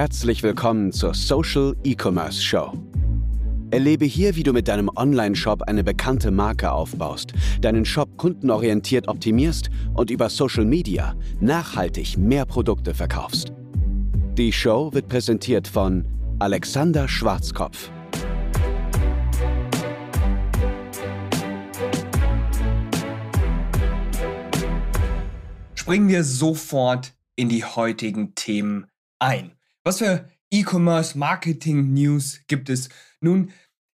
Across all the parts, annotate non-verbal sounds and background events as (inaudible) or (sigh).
Herzlich willkommen zur Social E-Commerce Show. Erlebe hier, wie du mit deinem Online-Shop eine bekannte Marke aufbaust, deinen Shop kundenorientiert optimierst und über Social Media nachhaltig mehr Produkte verkaufst. Die Show wird präsentiert von Alexander Schwarzkopf. Springen wir sofort in die heutigen Themen ein. Was für E-Commerce Marketing News gibt es? Nun,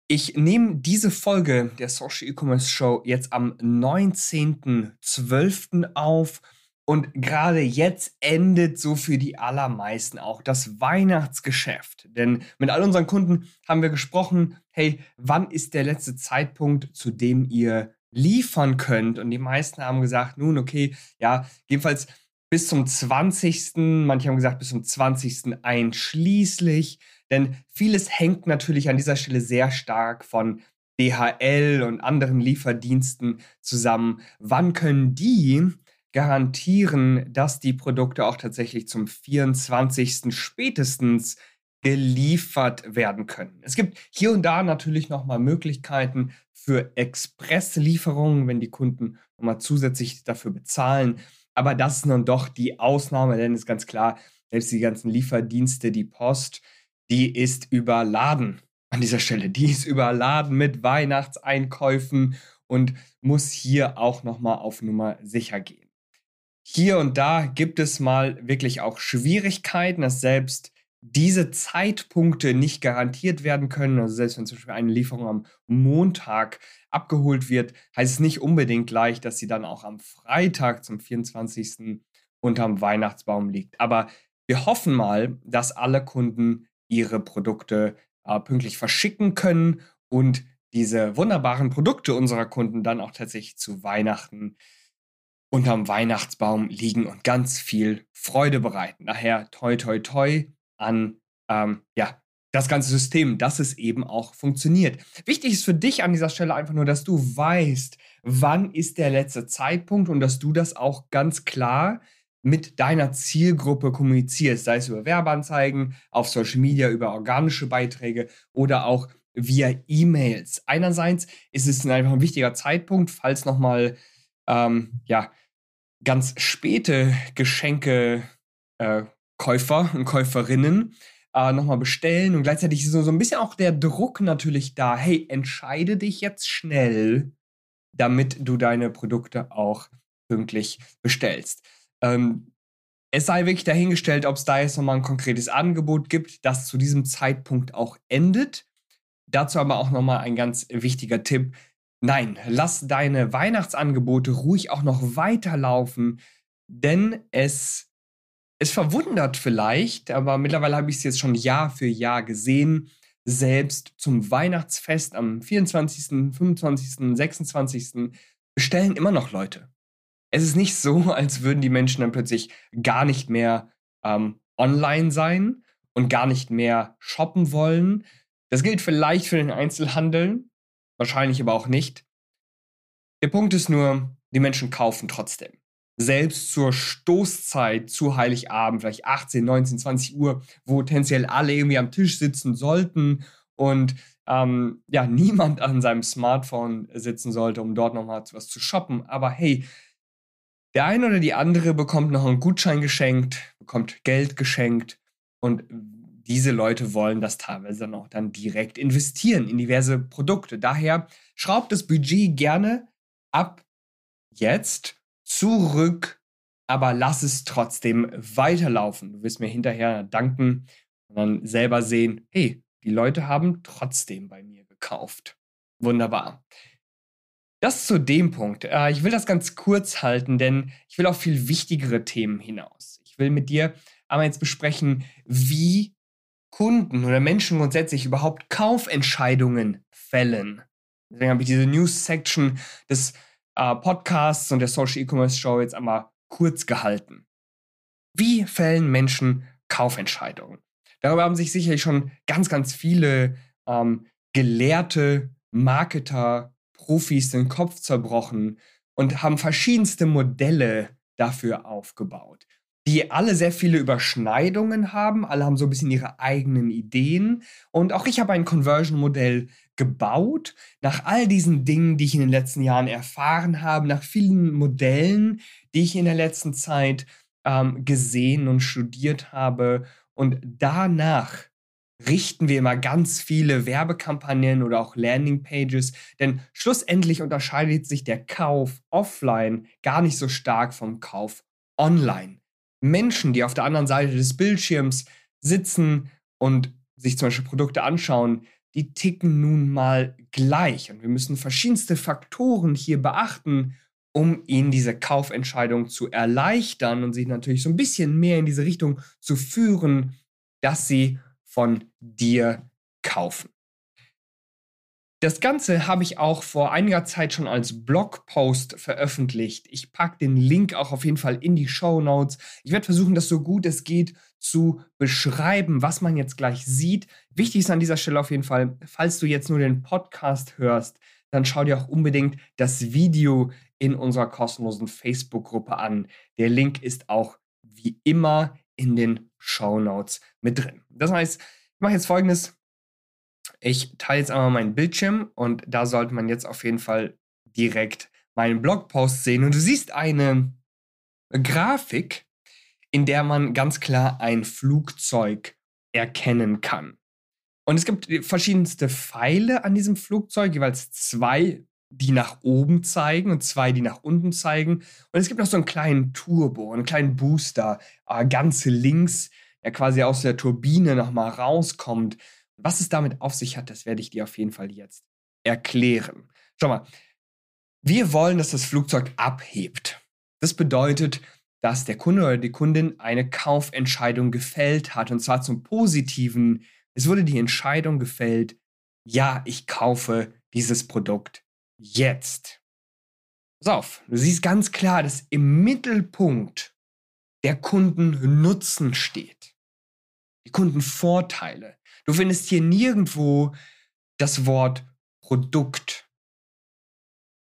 ich nehme diese Folge der Social E-Commerce Show jetzt am 19.12. auf und gerade jetzt endet so für die allermeisten auch das Weihnachtsgeschäft. Denn mit all unseren Kunden haben wir gesprochen, hey, wann ist der letzte Zeitpunkt, zu dem ihr liefern könnt? Und die meisten haben gesagt, nun, okay, ja, jedenfalls bis zum 20. Manche haben gesagt bis zum 20. einschließlich. Denn vieles hängt natürlich an dieser Stelle sehr stark von DHL und anderen Lieferdiensten zusammen. Wann können die garantieren, dass die Produkte auch tatsächlich zum 24. spätestens geliefert werden können. Es gibt hier und da natürlich nochmal Möglichkeiten für Expresslieferungen, wenn die Kunden nochmal zusätzlich dafür bezahlen. Aber das ist nun doch die Ausnahme, denn es ist ganz klar, selbst die ganzen Lieferdienste, die Post, die ist überladen an dieser Stelle. Die ist überladen mit Weihnachtseinkäufen und muss hier auch nochmal auf Nummer sicher gehen. Hier und da gibt es mal wirklich auch Schwierigkeiten, dass selbst diese Zeitpunkte nicht garantiert werden können. Also selbst wenn zum Beispiel eine Lieferung am Montag abgeholt wird, heißt es nicht unbedingt gleich, dass sie dann auch am Freitag zum 24. unterm Weihnachtsbaum liegt. Aber wir hoffen mal, dass alle Kunden ihre Produkte äh, pünktlich verschicken können und diese wunderbaren Produkte unserer Kunden dann auch tatsächlich zu Weihnachten unterm Weihnachtsbaum liegen und ganz viel Freude bereiten. Daher toi toi toi an ähm, ja, das ganze System, dass es eben auch funktioniert. Wichtig ist für dich an dieser Stelle einfach nur, dass du weißt, wann ist der letzte Zeitpunkt und dass du das auch ganz klar mit deiner Zielgruppe kommunizierst, sei es über Werbeanzeigen, auf Social Media, über organische Beiträge oder auch via E-Mails. Einerseits ist es einfach ein wichtiger Zeitpunkt, falls nochmal ähm, ja, ganz späte Geschenke äh, Käufer und Käuferinnen äh, nochmal bestellen und gleichzeitig ist so, so ein bisschen auch der Druck natürlich da, hey, entscheide dich jetzt schnell, damit du deine Produkte auch pünktlich bestellst. Ähm, es sei wirklich dahingestellt, ob es da jetzt nochmal ein konkretes Angebot gibt, das zu diesem Zeitpunkt auch endet. Dazu aber auch nochmal ein ganz wichtiger Tipp. Nein, lass deine Weihnachtsangebote ruhig auch noch weiterlaufen, denn es es verwundert vielleicht, aber mittlerweile habe ich es jetzt schon Jahr für Jahr gesehen. Selbst zum Weihnachtsfest am 24., 25., 26. bestellen immer noch Leute. Es ist nicht so, (laughs) als würden die Menschen dann plötzlich gar nicht mehr ähm, online sein und gar nicht mehr shoppen wollen. Das gilt vielleicht für den Einzelhandel, wahrscheinlich aber auch nicht. Der Punkt ist nur, die Menschen kaufen trotzdem selbst zur Stoßzeit zu Heiligabend, vielleicht 18, 19, 20 Uhr, wo tendenziell alle irgendwie am Tisch sitzen sollten und ähm, ja, (laughs) niemand an seinem Smartphone sitzen sollte, um dort nochmal was zu shoppen. Aber hey, der eine oder die andere bekommt noch einen Gutschein geschenkt, bekommt Geld geschenkt und diese Leute wollen das teilweise dann auch dann direkt investieren in diverse Produkte. Daher schraubt das Budget gerne ab jetzt zurück, aber lass es trotzdem weiterlaufen. Du wirst mir hinterher danken und dann selber sehen, hey, die Leute haben trotzdem bei mir gekauft. Wunderbar. Das zu dem Punkt. Äh, ich will das ganz kurz halten, denn ich will auf viel wichtigere Themen hinaus. Ich will mit dir einmal jetzt besprechen, wie Kunden oder Menschen grundsätzlich überhaupt Kaufentscheidungen fällen. Deswegen habe ich diese News-Section des äh, Podcasts und der Social E-Commerce Show jetzt einmal kurz gehalten. Wie fällen Menschen Kaufentscheidungen? Darüber haben sich sicherlich schon ganz, ganz viele ähm, gelehrte Marketer, Profis den Kopf zerbrochen und haben verschiedenste Modelle dafür aufgebaut. Die alle sehr viele Überschneidungen haben. Alle haben so ein bisschen ihre eigenen Ideen. Und auch ich habe ein Conversion-Modell gebaut, nach all diesen Dingen, die ich in den letzten Jahren erfahren habe, nach vielen Modellen, die ich in der letzten Zeit ähm, gesehen und studiert habe. Und danach richten wir immer ganz viele Werbekampagnen oder auch Landingpages, denn schlussendlich unterscheidet sich der Kauf offline gar nicht so stark vom Kauf online. Menschen, die auf der anderen Seite des Bildschirms sitzen und sich zum Beispiel Produkte anschauen, die ticken nun mal gleich. Und wir müssen verschiedenste Faktoren hier beachten, um ihnen diese Kaufentscheidung zu erleichtern und sich natürlich so ein bisschen mehr in diese Richtung zu führen, dass sie von dir kaufen. Das Ganze habe ich auch vor einiger Zeit schon als Blogpost veröffentlicht. Ich packe den Link auch auf jeden Fall in die Show Notes. Ich werde versuchen, das so gut es geht zu beschreiben, was man jetzt gleich sieht. Wichtig ist an dieser Stelle auf jeden Fall, falls du jetzt nur den Podcast hörst, dann schau dir auch unbedingt das Video in unserer kostenlosen Facebook-Gruppe an. Der Link ist auch wie immer in den Show Notes mit drin. Das heißt, ich mache jetzt folgendes. Ich teile jetzt einmal meinen Bildschirm und da sollte man jetzt auf jeden Fall direkt meinen Blogpost sehen. Und du siehst eine Grafik, in der man ganz klar ein Flugzeug erkennen kann. Und es gibt verschiedenste Pfeile an diesem Flugzeug, jeweils zwei, die nach oben zeigen und zwei, die nach unten zeigen. Und es gibt noch so einen kleinen Turbo, einen kleinen Booster, äh, ganz links, der quasi aus der Turbine nochmal rauskommt. Was es damit auf sich hat, das werde ich dir auf jeden Fall jetzt erklären. Schau mal, wir wollen, dass das Flugzeug abhebt. Das bedeutet, dass der Kunde oder die Kundin eine Kaufentscheidung gefällt hat und zwar zum Positiven. Es wurde die Entscheidung gefällt, ja, ich kaufe dieses Produkt jetzt. Pass auf, du siehst ganz klar, dass im Mittelpunkt der Kundennutzen steht. Die Kundenvorteile. Du findest hier nirgendwo das Wort Produkt.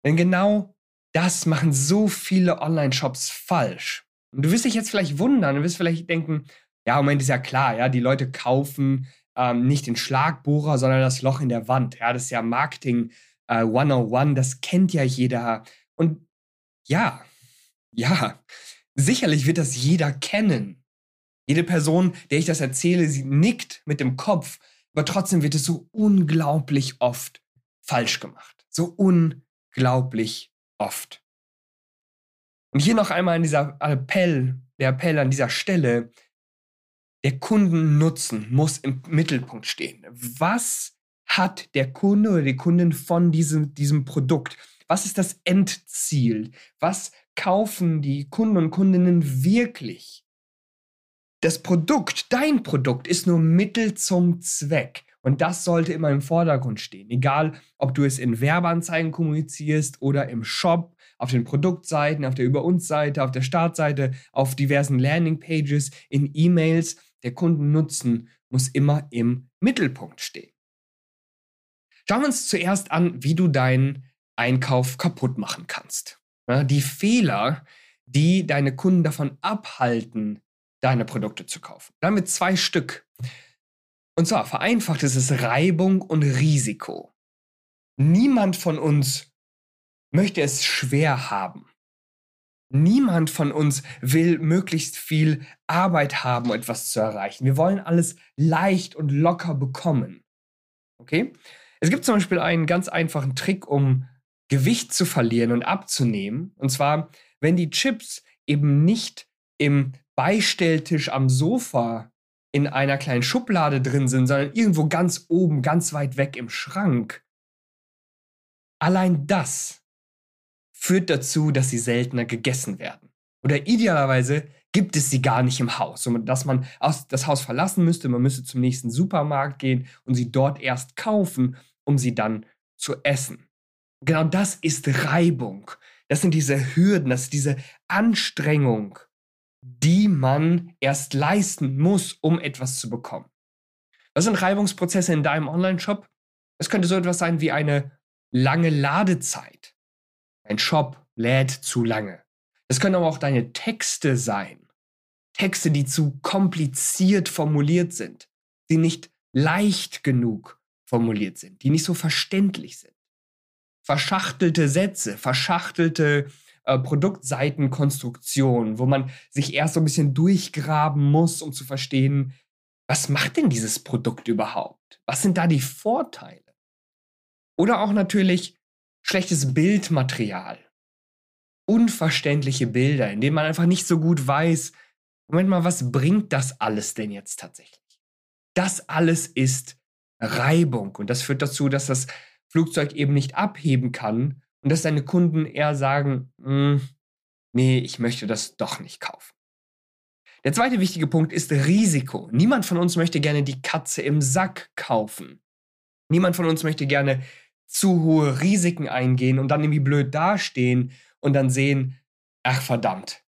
Denn genau das machen so viele Online-Shops falsch. Und du wirst dich jetzt vielleicht wundern, du wirst vielleicht denken, ja, Moment, ist ja klar, ja, die Leute kaufen ähm, nicht den Schlagbohrer, sondern das Loch in der Wand. Ja, das ist ja Marketing äh, 101, das kennt ja jeder. Und ja, ja, sicherlich wird das jeder kennen. Jede Person, der ich das erzähle, sie nickt mit dem Kopf, aber trotzdem wird es so unglaublich oft falsch gemacht. So unglaublich oft. Und hier noch einmal an dieser Appell, der Appell an dieser Stelle, der Kundennutzen muss im Mittelpunkt stehen. Was hat der Kunde oder die Kundin von diesem, diesem Produkt? Was ist das Endziel? Was kaufen die Kunden und Kundinnen wirklich? Das Produkt, dein Produkt, ist nur Mittel zum Zweck. Und das sollte immer im Vordergrund stehen. Egal, ob du es in Werbeanzeigen kommunizierst oder im Shop, auf den Produktseiten, auf der Über uns Seite, auf der Startseite, auf diversen Landingpages, in E-Mails. Der Kundennutzen muss immer im Mittelpunkt stehen. Schauen wir uns zuerst an, wie du deinen Einkauf kaputt machen kannst. Die Fehler, die deine Kunden davon abhalten, deine Produkte zu kaufen. Dann mit zwei Stück. Und zwar vereinfacht ist es Reibung und Risiko. Niemand von uns möchte es schwer haben. Niemand von uns will möglichst viel Arbeit haben, um etwas zu erreichen. Wir wollen alles leicht und locker bekommen. Okay? Es gibt zum Beispiel einen ganz einfachen Trick, um Gewicht zu verlieren und abzunehmen. Und zwar, wenn die Chips eben nicht im Beistelltisch am Sofa in einer kleinen Schublade drin sind, sondern irgendwo ganz oben, ganz weit weg im Schrank. Allein das führt dazu, dass sie seltener gegessen werden. Oder idealerweise gibt es sie gar nicht im Haus, dass man das Haus verlassen müsste, man müsste zum nächsten Supermarkt gehen und sie dort erst kaufen, um sie dann zu essen. Genau das ist Reibung. Das sind diese Hürden, das ist diese Anstrengung, die man erst leisten muss, um etwas zu bekommen. Was sind Reibungsprozesse in deinem Online-Shop? Es könnte so etwas sein wie eine lange Ladezeit. Ein Shop lädt zu lange. Das können aber auch deine Texte sein. Texte, die zu kompliziert formuliert sind, die nicht leicht genug formuliert sind, die nicht so verständlich sind. Verschachtelte Sätze, verschachtelte äh, Produktseitenkonstruktionen, wo man sich erst so ein bisschen durchgraben muss, um zu verstehen, was macht denn dieses Produkt überhaupt? Was sind da die Vorteile? Oder auch natürlich schlechtes Bildmaterial, unverständliche Bilder, in denen man einfach nicht so gut weiß, Moment mal, was bringt das alles denn jetzt tatsächlich? Das alles ist Reibung und das führt dazu, dass das Flugzeug eben nicht abheben kann und dass deine Kunden eher sagen, hm, nee, ich möchte das doch nicht kaufen. Der zweite wichtige Punkt ist Risiko. Niemand von uns möchte gerne die Katze im Sack kaufen. Niemand von uns möchte gerne zu hohe Risiken eingehen und dann irgendwie blöd dastehen und dann sehen, ach verdammt,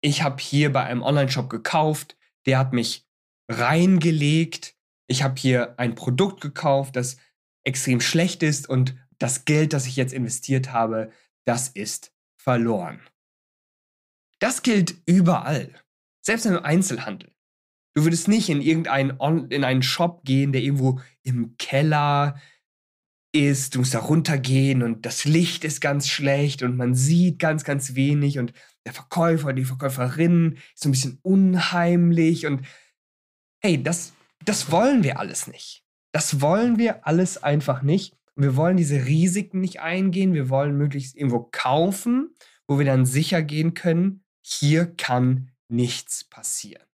ich habe hier bei einem Online-Shop gekauft, der hat mich reingelegt, ich habe hier ein Produkt gekauft, das extrem schlecht ist und das Geld, das ich jetzt investiert habe, das ist verloren. Das gilt überall, selbst im Einzelhandel. Du würdest nicht in irgendeinen in einen Shop gehen, der irgendwo im Keller ist, du musst da runtergehen und das Licht ist ganz schlecht und man sieht ganz, ganz wenig und der Verkäufer, die Verkäuferin ist so ein bisschen unheimlich und hey, das, das wollen wir alles nicht. Das wollen wir alles einfach nicht. Und wir wollen diese Risiken nicht eingehen. Wir wollen möglichst irgendwo kaufen, wo wir dann sicher gehen können, hier kann nichts passieren.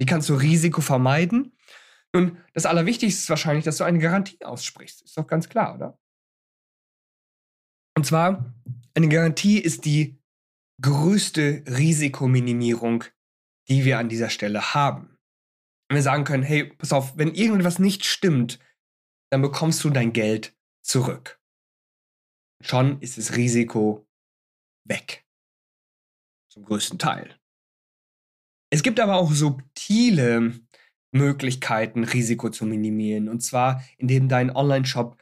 Wie kannst du Risiko vermeiden? Nun, das Allerwichtigste ist wahrscheinlich, dass du eine Garantie aussprichst. Ist doch ganz klar, oder? Und zwar, eine Garantie ist die größte Risikominimierung, die wir an dieser Stelle haben. Wenn wir sagen können, hey, pass auf, wenn irgendetwas nicht stimmt, dann bekommst du dein Geld zurück. Schon ist das Risiko weg. Zum größten Teil. Es gibt aber auch subtile Möglichkeiten, Risiko zu minimieren. Und zwar, indem dein Online-Shop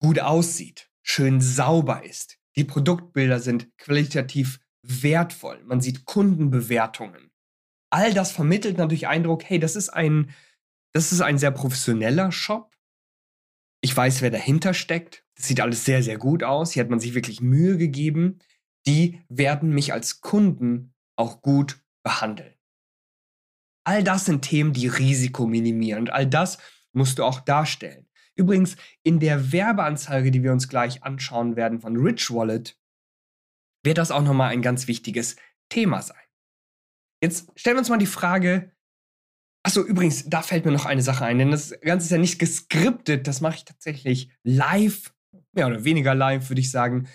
gut aussieht, schön sauber ist. Die Produktbilder sind qualitativ wertvoll. Man sieht Kundenbewertungen. All das vermittelt natürlich Eindruck, hey, das ist ein, das ist ein sehr professioneller Shop. Ich weiß, wer dahinter steckt. Das sieht alles sehr, sehr gut aus. Hier hat man sich wirklich Mühe gegeben. Die werden mich als Kunden auch gut behandeln. All das sind Themen, die Risiko minimieren und all das musst du auch darstellen. Übrigens, in der Werbeanzeige, die wir uns gleich anschauen werden von Rich Wallet, wird das auch nochmal ein ganz wichtiges Thema sein. Jetzt stellen wir uns mal die Frage, achso, übrigens, da fällt mir noch eine Sache ein, denn das Ganze ist ja nicht geskriptet, das mache ich tatsächlich live, mehr oder weniger live, würde ich sagen.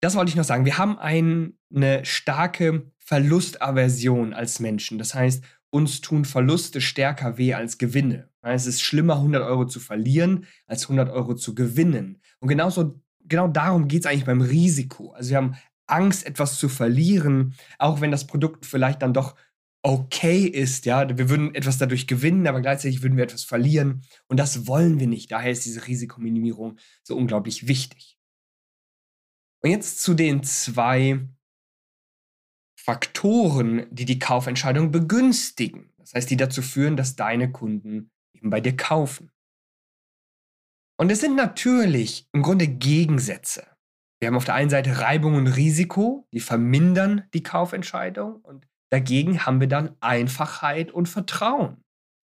Das wollte ich noch sagen. Wir haben ein, eine starke Verlustaversion als Menschen. Das heißt, uns tun Verluste stärker weh als Gewinne. Es ist schlimmer, 100 Euro zu verlieren, als 100 Euro zu gewinnen. Und genauso, genau darum geht es eigentlich beim Risiko. Also wir haben Angst, etwas zu verlieren, auch wenn das Produkt vielleicht dann doch okay ist, ja, wir würden etwas dadurch gewinnen, aber gleichzeitig würden wir etwas verlieren und das wollen wir nicht. Daher ist diese Risikominimierung so unglaublich wichtig. Und jetzt zu den zwei Faktoren, die die Kaufentscheidung begünstigen. Das heißt, die dazu führen, dass deine Kunden eben bei dir kaufen. Und es sind natürlich im Grunde Gegensätze. Wir haben auf der einen Seite Reibung und Risiko, die vermindern die Kaufentscheidung und dagegen haben wir dann Einfachheit und Vertrauen.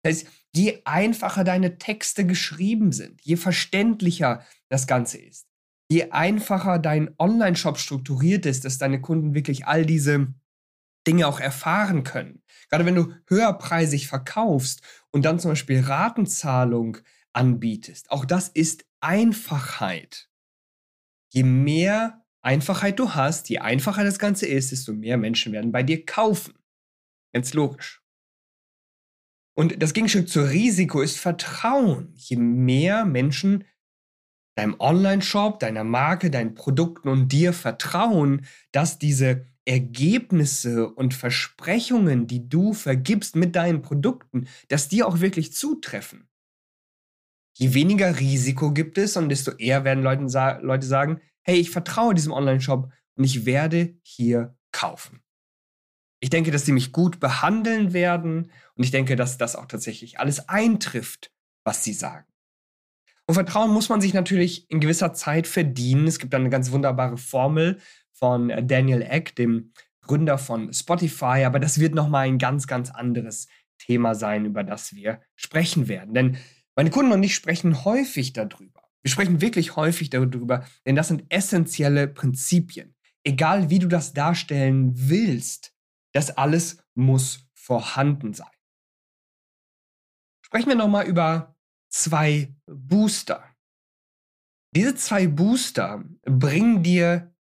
Das heißt, je einfacher deine Texte geschrieben sind, je verständlicher das Ganze ist, je einfacher dein Online-Shop strukturiert ist, dass deine Kunden wirklich all diese Dinge auch erfahren können. Gerade wenn du höherpreisig verkaufst und dann zum Beispiel Ratenzahlung anbietest, auch das ist Einfachheit. Je mehr Einfachheit du hast, je einfacher das Ganze ist, desto mehr Menschen werden bei dir kaufen. Ganz logisch. Und das Gegenstück zu Risiko ist Vertrauen. Je mehr Menschen deinem Online-Shop, deiner Marke, deinen Produkten und dir vertrauen, dass diese Ergebnisse und Versprechungen, die du vergibst mit deinen Produkten, dass die auch wirklich zutreffen. Je weniger Risiko gibt es und desto eher werden Leute, Leute sagen, hey, ich vertraue diesem Online-Shop und ich werde hier kaufen. Ich denke, dass sie mich gut behandeln werden und ich denke, dass das auch tatsächlich alles eintrifft, was sie sagen. Und Vertrauen muss man sich natürlich in gewisser Zeit verdienen. Es gibt da eine ganz wunderbare Formel von Daniel Eck, dem Gründer von Spotify, aber das wird nochmal ein ganz, ganz anderes Thema sein, über das wir sprechen werden. Denn meine Kunden und ich sprechen häufig darüber. Wir sprechen wirklich häufig darüber, denn das sind essentielle Prinzipien. Egal wie du das darstellen willst, das alles muss vorhanden sein. Sprechen wir nochmal über zwei Booster. Diese zwei Booster bringen dir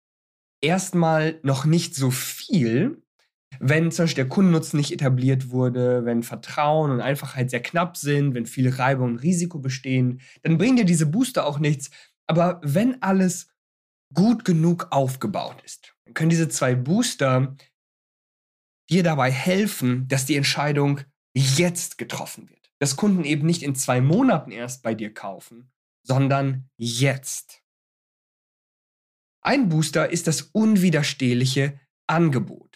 erstmal noch nicht so viel, wenn zum Beispiel der Kundennutzen nicht etabliert wurde, wenn Vertrauen und Einfachheit sehr knapp sind, wenn viele Reibung und Risiko bestehen, dann bringen dir diese Booster auch nichts. Aber wenn alles gut genug aufgebaut ist, dann können diese zwei Booster dir dabei helfen, dass die Entscheidung jetzt getroffen wird. Dass Kunden eben nicht in zwei Monaten erst bei dir kaufen, sondern jetzt. Ein Booster ist das unwiderstehliche Angebot.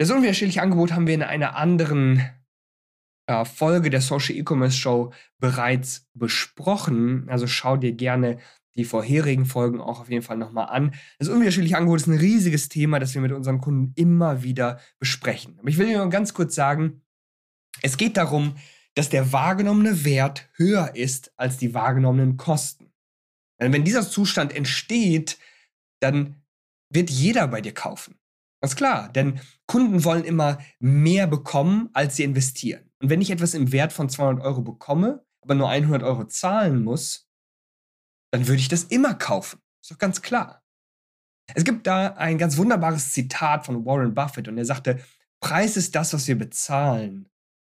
Das unwiderstehliche Angebot haben wir in einer anderen äh, Folge der Social E-Commerce Show bereits besprochen. Also schau dir gerne die vorherigen Folgen auch auf jeden Fall nochmal an. Das unwiderstehliche Angebot ist ein riesiges Thema, das wir mit unseren Kunden immer wieder besprechen. Aber ich will dir nur ganz kurz sagen, es geht darum, dass der wahrgenommene Wert höher ist als die wahrgenommenen Kosten. Denn wenn dieser Zustand entsteht, dann wird jeder bei dir kaufen. Ganz klar, denn Kunden wollen immer mehr bekommen, als sie investieren. Und wenn ich etwas im Wert von 200 Euro bekomme, aber nur 100 Euro zahlen muss, dann würde ich das immer kaufen. Ist doch ganz klar. Es gibt da ein ganz wunderbares Zitat von Warren Buffett und er sagte, Preis ist das, was wir bezahlen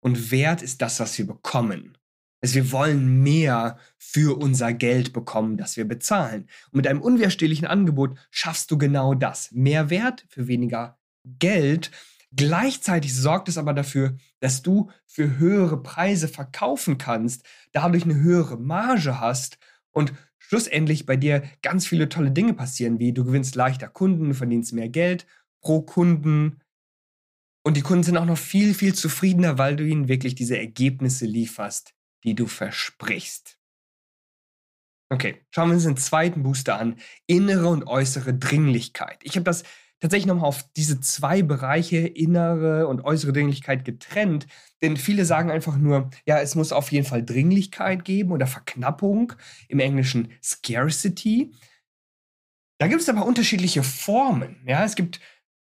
und Wert ist das, was wir bekommen. Also wir wollen mehr für unser Geld bekommen, das wir bezahlen. Und mit einem unwiderstehlichen Angebot schaffst du genau das. Mehr Wert für weniger Geld. Gleichzeitig sorgt es aber dafür, dass du für höhere Preise verkaufen kannst, dadurch eine höhere Marge hast und schlussendlich bei dir ganz viele tolle Dinge passieren, wie du gewinnst leichter Kunden, verdienst mehr Geld pro Kunden. Und die Kunden sind auch noch viel, viel zufriedener, weil du ihnen wirklich diese Ergebnisse lieferst, die du versprichst. Okay, schauen wir uns den zweiten Booster an. Innere und äußere Dringlichkeit. Ich habe das tatsächlich nochmal auf diese zwei Bereiche, innere und äußere Dringlichkeit, getrennt. Denn viele sagen einfach nur, ja, es muss auf jeden Fall Dringlichkeit geben oder Verknappung, im Englischen Scarcity. Da gibt es aber unterschiedliche Formen. Ja, es gibt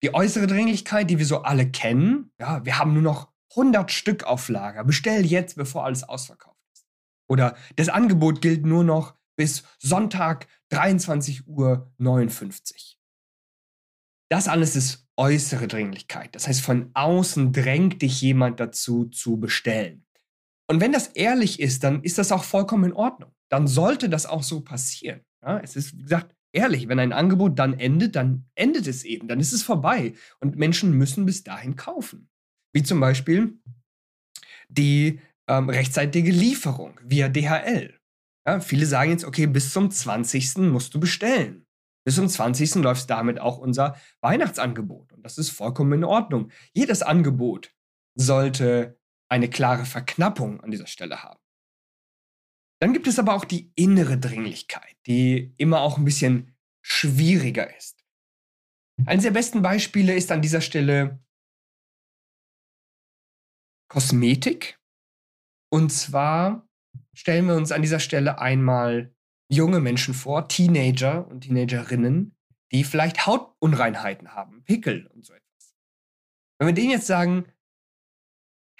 die äußere Dringlichkeit, die wir so alle kennen. Ja, wir haben nur noch 100 Stück auf Lager. Bestell jetzt, bevor alles ausverkauft ist. Oder das Angebot gilt nur noch bis Sonntag 23.59 Uhr. Das alles ist äußere Dringlichkeit. Das heißt, von außen drängt dich jemand dazu zu bestellen. Und wenn das ehrlich ist, dann ist das auch vollkommen in Ordnung. Dann sollte das auch so passieren. Ja, es ist, wie gesagt, ehrlich. Wenn ein Angebot dann endet, dann endet es eben. Dann ist es vorbei. Und Menschen müssen bis dahin kaufen. Wie zum Beispiel die ähm, rechtzeitige Lieferung via DHL. Ja, viele sagen jetzt, okay, bis zum 20. musst du bestellen. Bis zum 20. läuft damit auch unser Weihnachtsangebot. Und das ist vollkommen in Ordnung. Jedes Angebot sollte eine klare Verknappung an dieser Stelle haben. Dann gibt es aber auch die innere Dringlichkeit, die immer auch ein bisschen schwieriger ist. Eines der besten Beispiele ist an dieser Stelle Kosmetik. Und zwar stellen wir uns an dieser Stelle einmal junge Menschen vor, Teenager und Teenagerinnen, die vielleicht Hautunreinheiten haben, Pickel und so etwas. Wenn wir denen jetzt sagen,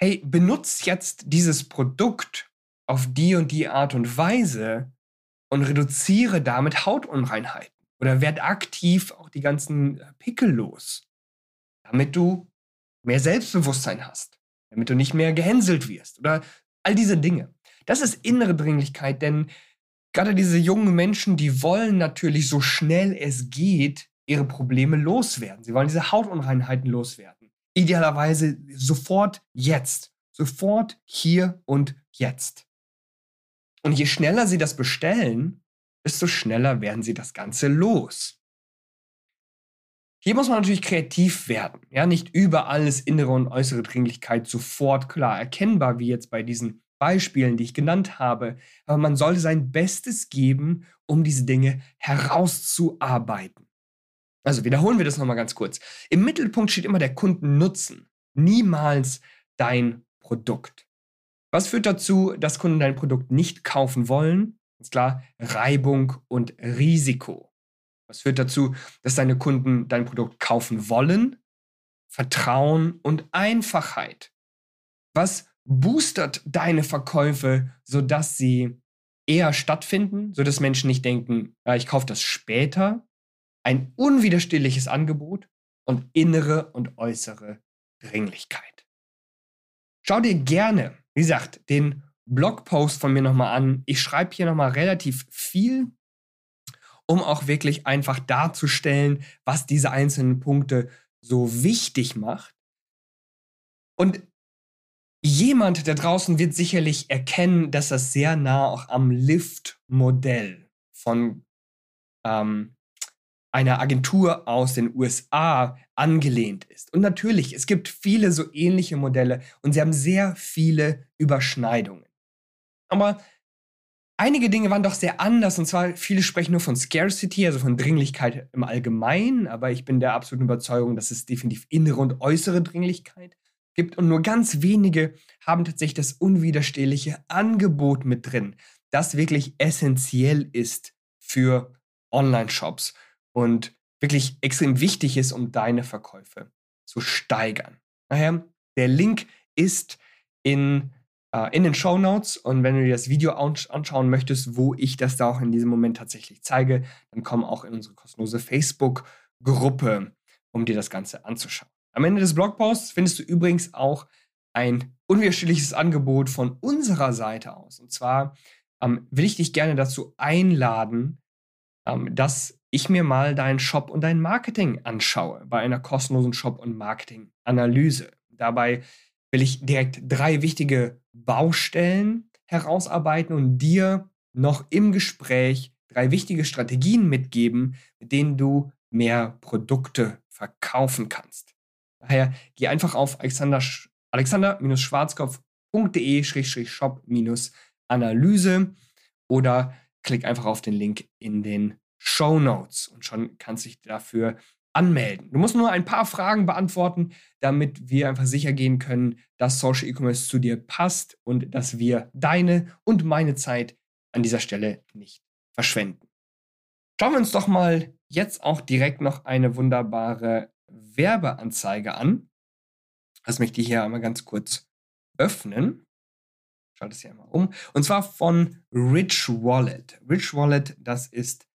hey, benutzt jetzt dieses Produkt auf die und die Art und Weise und reduziere damit Hautunreinheiten oder werd aktiv auch die ganzen Pickel los, damit du mehr Selbstbewusstsein hast, damit du nicht mehr gehänselt wirst oder all diese Dinge. Das ist innere Dringlichkeit, denn gerade diese jungen Menschen, die wollen natürlich so schnell es geht ihre Probleme loswerden. Sie wollen diese Hautunreinheiten loswerden. Idealerweise sofort jetzt. Sofort hier und jetzt. Und je schneller sie das bestellen, desto schneller werden sie das Ganze los. Hier muss man natürlich kreativ werden. Ja, nicht überall ist innere und äußere Dringlichkeit sofort klar erkennbar, wie jetzt bei diesen Beispielen, die ich genannt habe. Aber man sollte sein Bestes geben, um diese Dinge herauszuarbeiten. Also wiederholen wir das nochmal ganz kurz. Im Mittelpunkt steht immer der Kundennutzen, niemals dein Produkt. Was führt dazu, dass Kunden dein Produkt nicht kaufen wollen? Ganz klar, Reibung und Risiko. Was führt dazu, dass deine Kunden dein Produkt kaufen wollen? Vertrauen und Einfachheit. Was boostert deine Verkäufe, sodass sie eher stattfinden, sodass Menschen nicht denken, ja, ich kaufe das später? Ein unwiderstehliches Angebot und innere und äußere Dringlichkeit. Schau dir gerne, wie gesagt, den Blogpost von mir nochmal an. Ich schreibe hier nochmal relativ viel, um auch wirklich einfach darzustellen, was diese einzelnen Punkte so wichtig macht. Und jemand da draußen wird sicherlich erkennen, dass das sehr nah auch am Lift-Modell von ähm, einer Agentur aus den USA angelehnt ist. Und natürlich, es gibt viele so ähnliche Modelle und sie haben sehr viele Überschneidungen. Aber einige Dinge waren doch sehr anders. Und zwar, viele sprechen nur von Scarcity, also von Dringlichkeit im Allgemeinen. Aber ich bin der absoluten Überzeugung, dass es definitiv innere und äußere Dringlichkeit gibt. Und nur ganz wenige haben tatsächlich das unwiderstehliche Angebot mit drin, das wirklich essentiell ist für Online-Shops und wirklich extrem wichtig ist, um deine Verkäufe zu steigern. Daher, der Link ist in in den Show Notes. Und wenn du dir das Video anschauen möchtest, wo ich das da auch in diesem Moment tatsächlich zeige, dann komm auch in unsere kostenlose Facebook-Gruppe, um dir das Ganze anzuschauen. Am Ende des Blogposts findest du übrigens auch ein unwiderstehliches Angebot von unserer Seite aus. Und zwar ähm, will ich dich gerne dazu einladen, ähm, dass ich mir mal deinen Shop und dein Marketing anschaue bei einer kostenlosen Shop- und Marketing-Analyse. Dabei will ich direkt drei wichtige Baustellen herausarbeiten und dir noch im Gespräch drei wichtige Strategien mitgeben, mit denen du mehr Produkte verkaufen kannst. Daher geh einfach auf alexander-schwarzkopf.de-shop-analyse oder klick einfach auf den Link in den Show Notes und schon kannst du dich dafür anmelden. Du musst nur ein paar Fragen beantworten, damit wir einfach sicher gehen können, dass Social E-Commerce zu dir passt und dass wir deine und meine Zeit an dieser Stelle nicht verschwenden. Schauen wir uns doch mal jetzt auch direkt noch eine wunderbare Werbeanzeige an. Lass mich die hier einmal ganz kurz öffnen. Schau das hier einmal um. Und zwar von Rich Wallet. Rich Wallet, das ist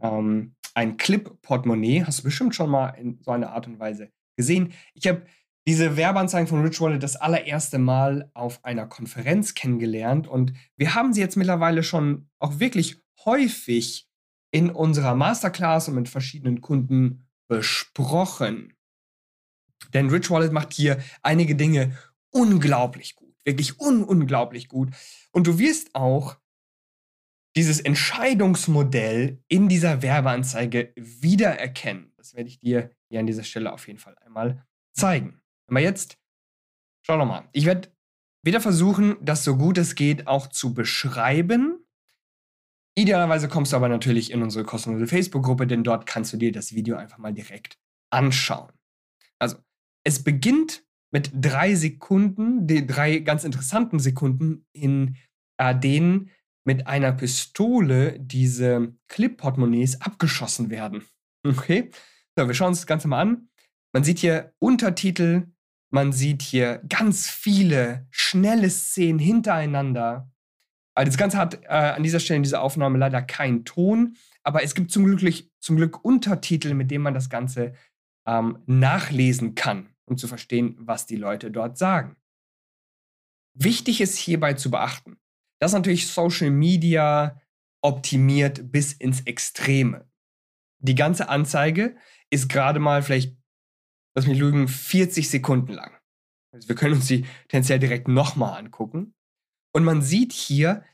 ähm, ein Clip-Portemonnaie. Hast du bestimmt schon mal in so einer Art und Weise gesehen. Ich habe diese Werbeanzeigen von Rich Wallet das allererste Mal auf einer Konferenz kennengelernt und wir haben sie jetzt mittlerweile schon auch wirklich häufig in unserer Masterclass und mit verschiedenen Kunden besprochen. Denn Rich Wallet macht hier einige Dinge unglaublich gut, wirklich un unglaublich gut. Und du wirst auch dieses Entscheidungsmodell in dieser Werbeanzeige wiedererkennen. Das werde ich dir hier an dieser Stelle auf jeden Fall einmal zeigen. Aber jetzt, schau doch mal. Ich werde wieder versuchen, das so gut es geht auch zu beschreiben. Idealerweise kommst du aber natürlich in unsere kostenlose Facebook-Gruppe, denn dort kannst du dir das Video einfach mal direkt anschauen. Also, es beginnt mit drei Sekunden, die drei ganz interessanten Sekunden, in äh, denen mit einer Pistole diese Clip-Portemonnaies abgeschossen werden. Okay? So, wir schauen uns das Ganze mal an. Man sieht hier Untertitel, man sieht hier ganz viele schnelle Szenen hintereinander. Also das Ganze hat äh, an dieser Stelle in dieser Aufnahme leider keinen Ton, aber es gibt zum Glück, zum Glück Untertitel, mit denen man das Ganze ähm, nachlesen kann, um zu verstehen, was die Leute dort sagen. Wichtig ist hierbei zu beachten, das ist natürlich Social Media optimiert bis ins Extreme. Die ganze Anzeige ist gerade mal vielleicht, lass mich lügen, 40 Sekunden lang. Also wir können uns die tendenziell direkt nochmal angucken. Und man sieht hier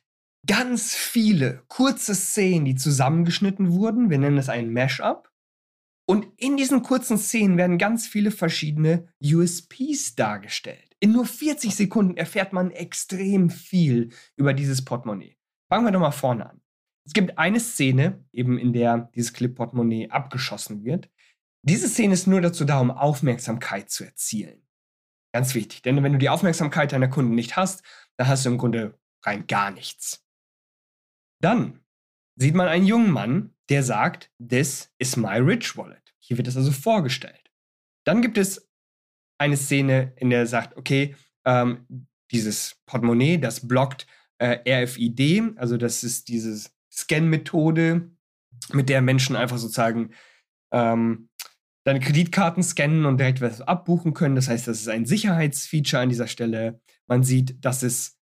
ganz viele kurze Szenen, die zusammengeschnitten wurden. Wir nennen das ein Mashup. Und in diesen kurzen Szenen werden ganz viele verschiedene USPs dargestellt. In nur 40 Sekunden erfährt man extrem viel über dieses Portemonnaie. Fangen wir doch mal vorne an. Es gibt eine Szene, eben in der dieses Clip-Portemonnaie abgeschossen wird. Diese Szene ist nur dazu da, um Aufmerksamkeit zu erzielen. Ganz wichtig, denn wenn du die Aufmerksamkeit deiner Kunden nicht hast, dann hast du im Grunde rein gar nichts. Dann sieht man einen jungen Mann, der sagt, this is my rich wallet. Hier wird das also vorgestellt. Dann gibt es eine Szene, in der er sagt, okay, ähm, dieses Portemonnaie, das blockt äh, RFID, also das ist diese Scan-Methode, mit der Menschen einfach sozusagen ähm, deine Kreditkarten scannen und direkt was abbuchen können. Das heißt, das ist ein Sicherheitsfeature an dieser Stelle. Man sieht, dass es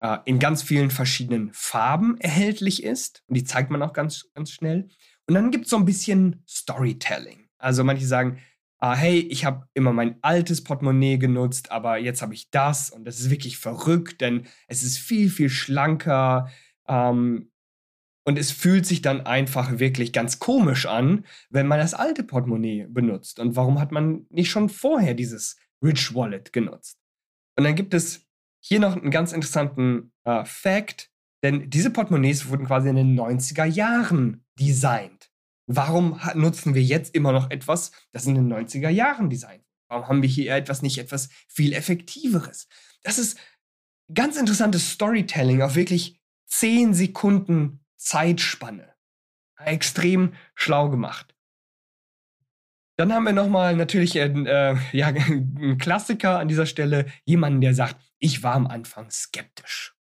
äh, in ganz vielen verschiedenen Farben erhältlich ist. Und die zeigt man auch ganz, ganz schnell. Und dann gibt es so ein bisschen Storytelling. Also manche sagen, ah, hey, ich habe immer mein altes Portemonnaie genutzt, aber jetzt habe ich das und das ist wirklich verrückt, denn es ist viel, viel schlanker. Ähm, und es fühlt sich dann einfach wirklich ganz komisch an, wenn man das alte Portemonnaie benutzt. Und warum hat man nicht schon vorher dieses Rich Wallet genutzt? Und dann gibt es hier noch einen ganz interessanten äh, Fact, denn diese Portemonnaies wurden quasi in den 90er Jahren designt. Warum nutzen wir jetzt immer noch etwas, das in den 90er Jahren designt? Warum haben wir hier etwas nicht etwas viel effektiveres? Das ist ganz interessantes Storytelling auf wirklich 10 Sekunden Zeitspanne. Extrem schlau gemacht. Dann haben wir nochmal natürlich einen, äh, (laughs) ja, einen Klassiker an dieser Stelle, jemanden, der sagt, ich war am Anfang skeptisch.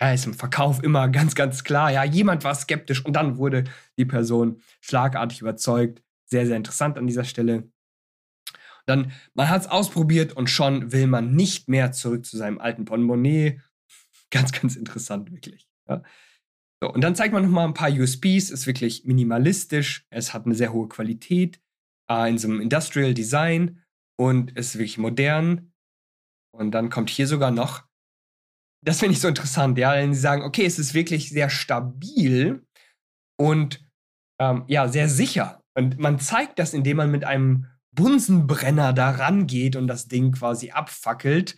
Ja, ist im Verkauf immer ganz, ganz klar. Ja, jemand war skeptisch und dann wurde die Person schlagartig überzeugt. Sehr, sehr interessant an dieser Stelle. Dann, man hat es ausprobiert und schon will man nicht mehr zurück zu seinem alten Portemonnaie. (laughs) Ganz, ganz interessant, wirklich. Ja. So, und dann zeigt man nochmal ein paar USPs. Ist wirklich minimalistisch. Es hat eine sehr hohe Qualität äh, in so einem Industrial Design und ist wirklich modern. Und dann kommt hier sogar noch, das finde ich so interessant, ja, wenn sie sagen, okay, es ist wirklich sehr stabil und ähm, ja, sehr sicher. Und man zeigt das, indem man mit einem Bunsenbrenner da rangeht und das Ding quasi abfackelt.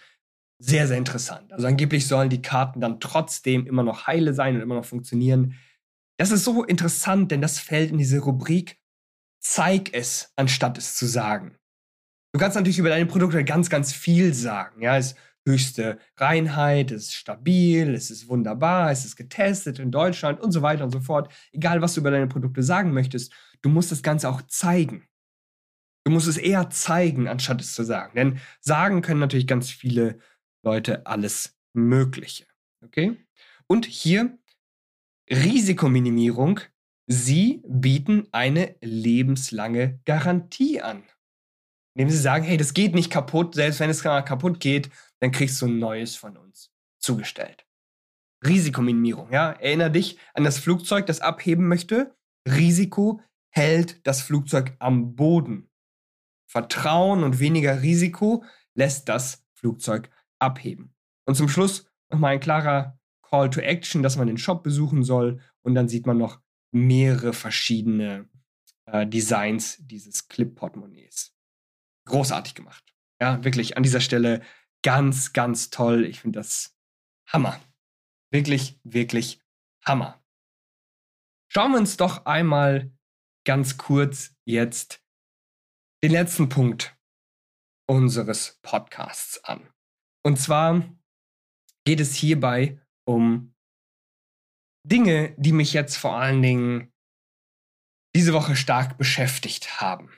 Sehr, sehr interessant. Also angeblich sollen die Karten dann trotzdem immer noch heile sein und immer noch funktionieren. Das ist so interessant, denn das fällt in diese Rubrik Zeig es, anstatt es zu sagen. Du kannst natürlich über deine Produkte ganz, ganz viel sagen. Ja, es höchste Reinheit, es ist stabil, es ist wunderbar, es ist getestet in Deutschland und so weiter und so fort. Egal, was du über deine Produkte sagen möchtest, du musst das Ganze auch zeigen. Du musst es eher zeigen, anstatt es zu sagen. Denn sagen können natürlich ganz viele Leute alles Mögliche. Okay? Und hier Risikominimierung. Sie bieten eine lebenslange Garantie an indem sie sagen, hey, das geht nicht kaputt, selbst wenn es kaputt geht, dann kriegst du ein neues von uns zugestellt. Risikominimierung, ja. Erinner dich an das Flugzeug, das abheben möchte. Risiko hält das Flugzeug am Boden. Vertrauen und weniger Risiko lässt das Flugzeug abheben. Und zum Schluss nochmal ein klarer Call to Action, dass man den Shop besuchen soll. Und dann sieht man noch mehrere verschiedene äh, Designs dieses Clip-Portemonnaies großartig gemacht. Ja, wirklich an dieser Stelle ganz, ganz toll. Ich finde das Hammer. Wirklich, wirklich Hammer. Schauen wir uns doch einmal ganz kurz jetzt den letzten Punkt unseres Podcasts an. Und zwar geht es hierbei um Dinge, die mich jetzt vor allen Dingen diese Woche stark beschäftigt haben.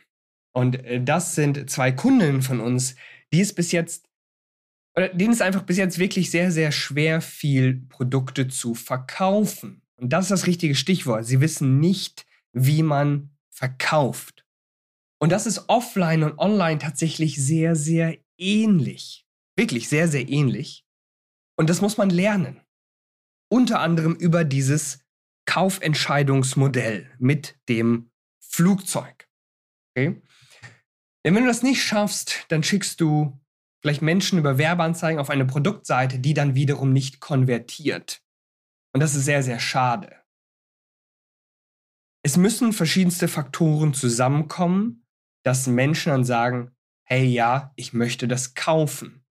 Und äh, das sind zwei Kunden von uns, die es bis jetzt, oder denen es einfach bis jetzt wirklich sehr, sehr schwer fiel, Produkte zu verkaufen. Und das ist das richtige Stichwort. Sie wissen nicht, wie man verkauft. Und das ist offline und online tatsächlich sehr, sehr ähnlich. Wirklich sehr, sehr ähnlich. Und das muss man lernen. Unter anderem über dieses Kaufentscheidungsmodell mit dem Flugzeug. Okay? Denn wenn du das nicht schaffst, dann schickst du vielleicht Menschen über Werbeanzeigen auf eine Produktseite, die dann wiederum nicht konvertiert. Und das ist sehr, sehr schade. es müssen verschiedenste Faktoren zusammenkommen, dass Menschen dann sagen, hey ja, ich möchte das kaufen.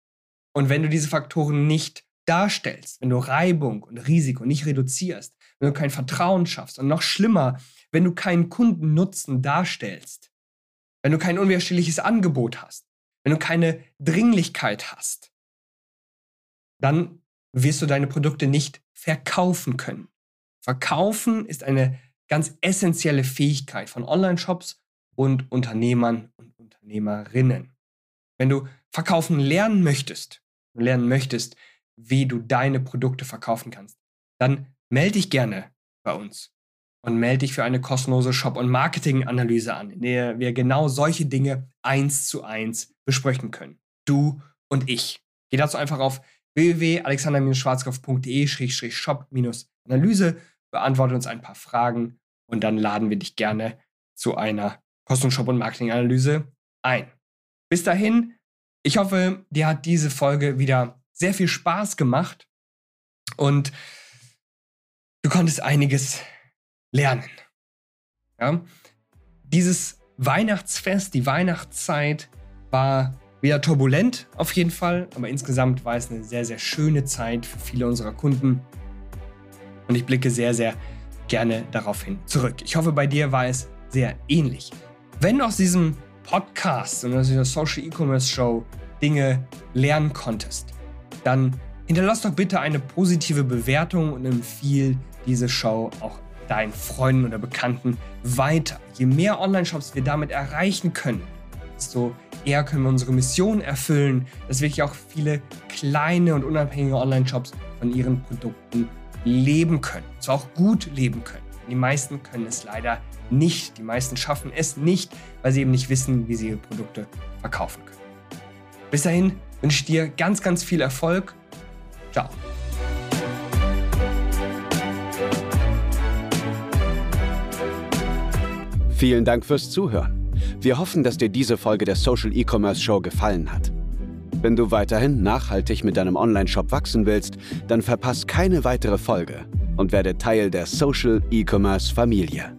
Und wenn du diese Faktoren nicht darstellst, wenn du Reibung und Risiko nicht reduzierst, wenn du kein Vertrauen schaffst und noch schlimmer, wenn du keinen Kundennutzen darstellst, wenn du kein unwiderstehliches Angebot hast, wenn du keine Dringlichkeit hast, dann wirst du deine Produkte nicht verkaufen können. Verkaufen ist eine ganz essentielle Fähigkeit von Online-Shops und Unternehmern und Unternehmerinnen. Wenn du verkaufen lernen möchtest, lernen möchtest, wie du deine Produkte verkaufen kannst, dann melde dich gerne bei uns und melde dich für eine kostenlose Shop- und Marketing-Analyse an, in der wir genau solche Dinge eins zu eins besprechen können. Du und ich. Geh dazu einfach auf www.alexander-schwarzkopf.de-shop-analyse, beantworte uns ein paar Fragen und dann laden wir dich gerne zu einer kostenlosen Shop- und Marketing-Analyse ein. Bis dahin, ich hoffe, dir hat diese Folge wieder sehr viel Spaß gemacht und du konntest einiges lernen. Ja? Dieses Weihnachtsfest, die Weihnachtszeit war wieder turbulent auf jeden Fall, aber insgesamt war es eine sehr, sehr schöne Zeit für viele unserer Kunden. Und ich blicke sehr, sehr gerne daraufhin zurück. Ich hoffe, bei dir war es sehr ähnlich. Wenn du aus diesem Podcast und aus dieser Social E-Commerce Show Dinge lernen konntest, dann hinterlass doch bitte eine positive Bewertung und empfiehl diese Show auch deinen Freunden oder Bekannten weiter. Je mehr Online-Shops wir damit erreichen können, desto eher können wir unsere Mission erfüllen, dass wirklich auch viele kleine und unabhängige Online-Shops von ihren Produkten leben können. Zwar auch gut leben können. Die meisten können es leider nicht. Die meisten schaffen es nicht, weil sie eben nicht wissen, wie sie ihre Produkte verkaufen können. Bis dahin wünsche ich dir ganz, ganz viel Erfolg. Ciao. Vielen Dank fürs Zuhören. Wir hoffen, dass dir diese Folge der Social E-Commerce Show gefallen hat. Wenn du weiterhin nachhaltig mit deinem Online-Shop wachsen willst, dann verpass keine weitere Folge und werde Teil der Social E-Commerce Familie.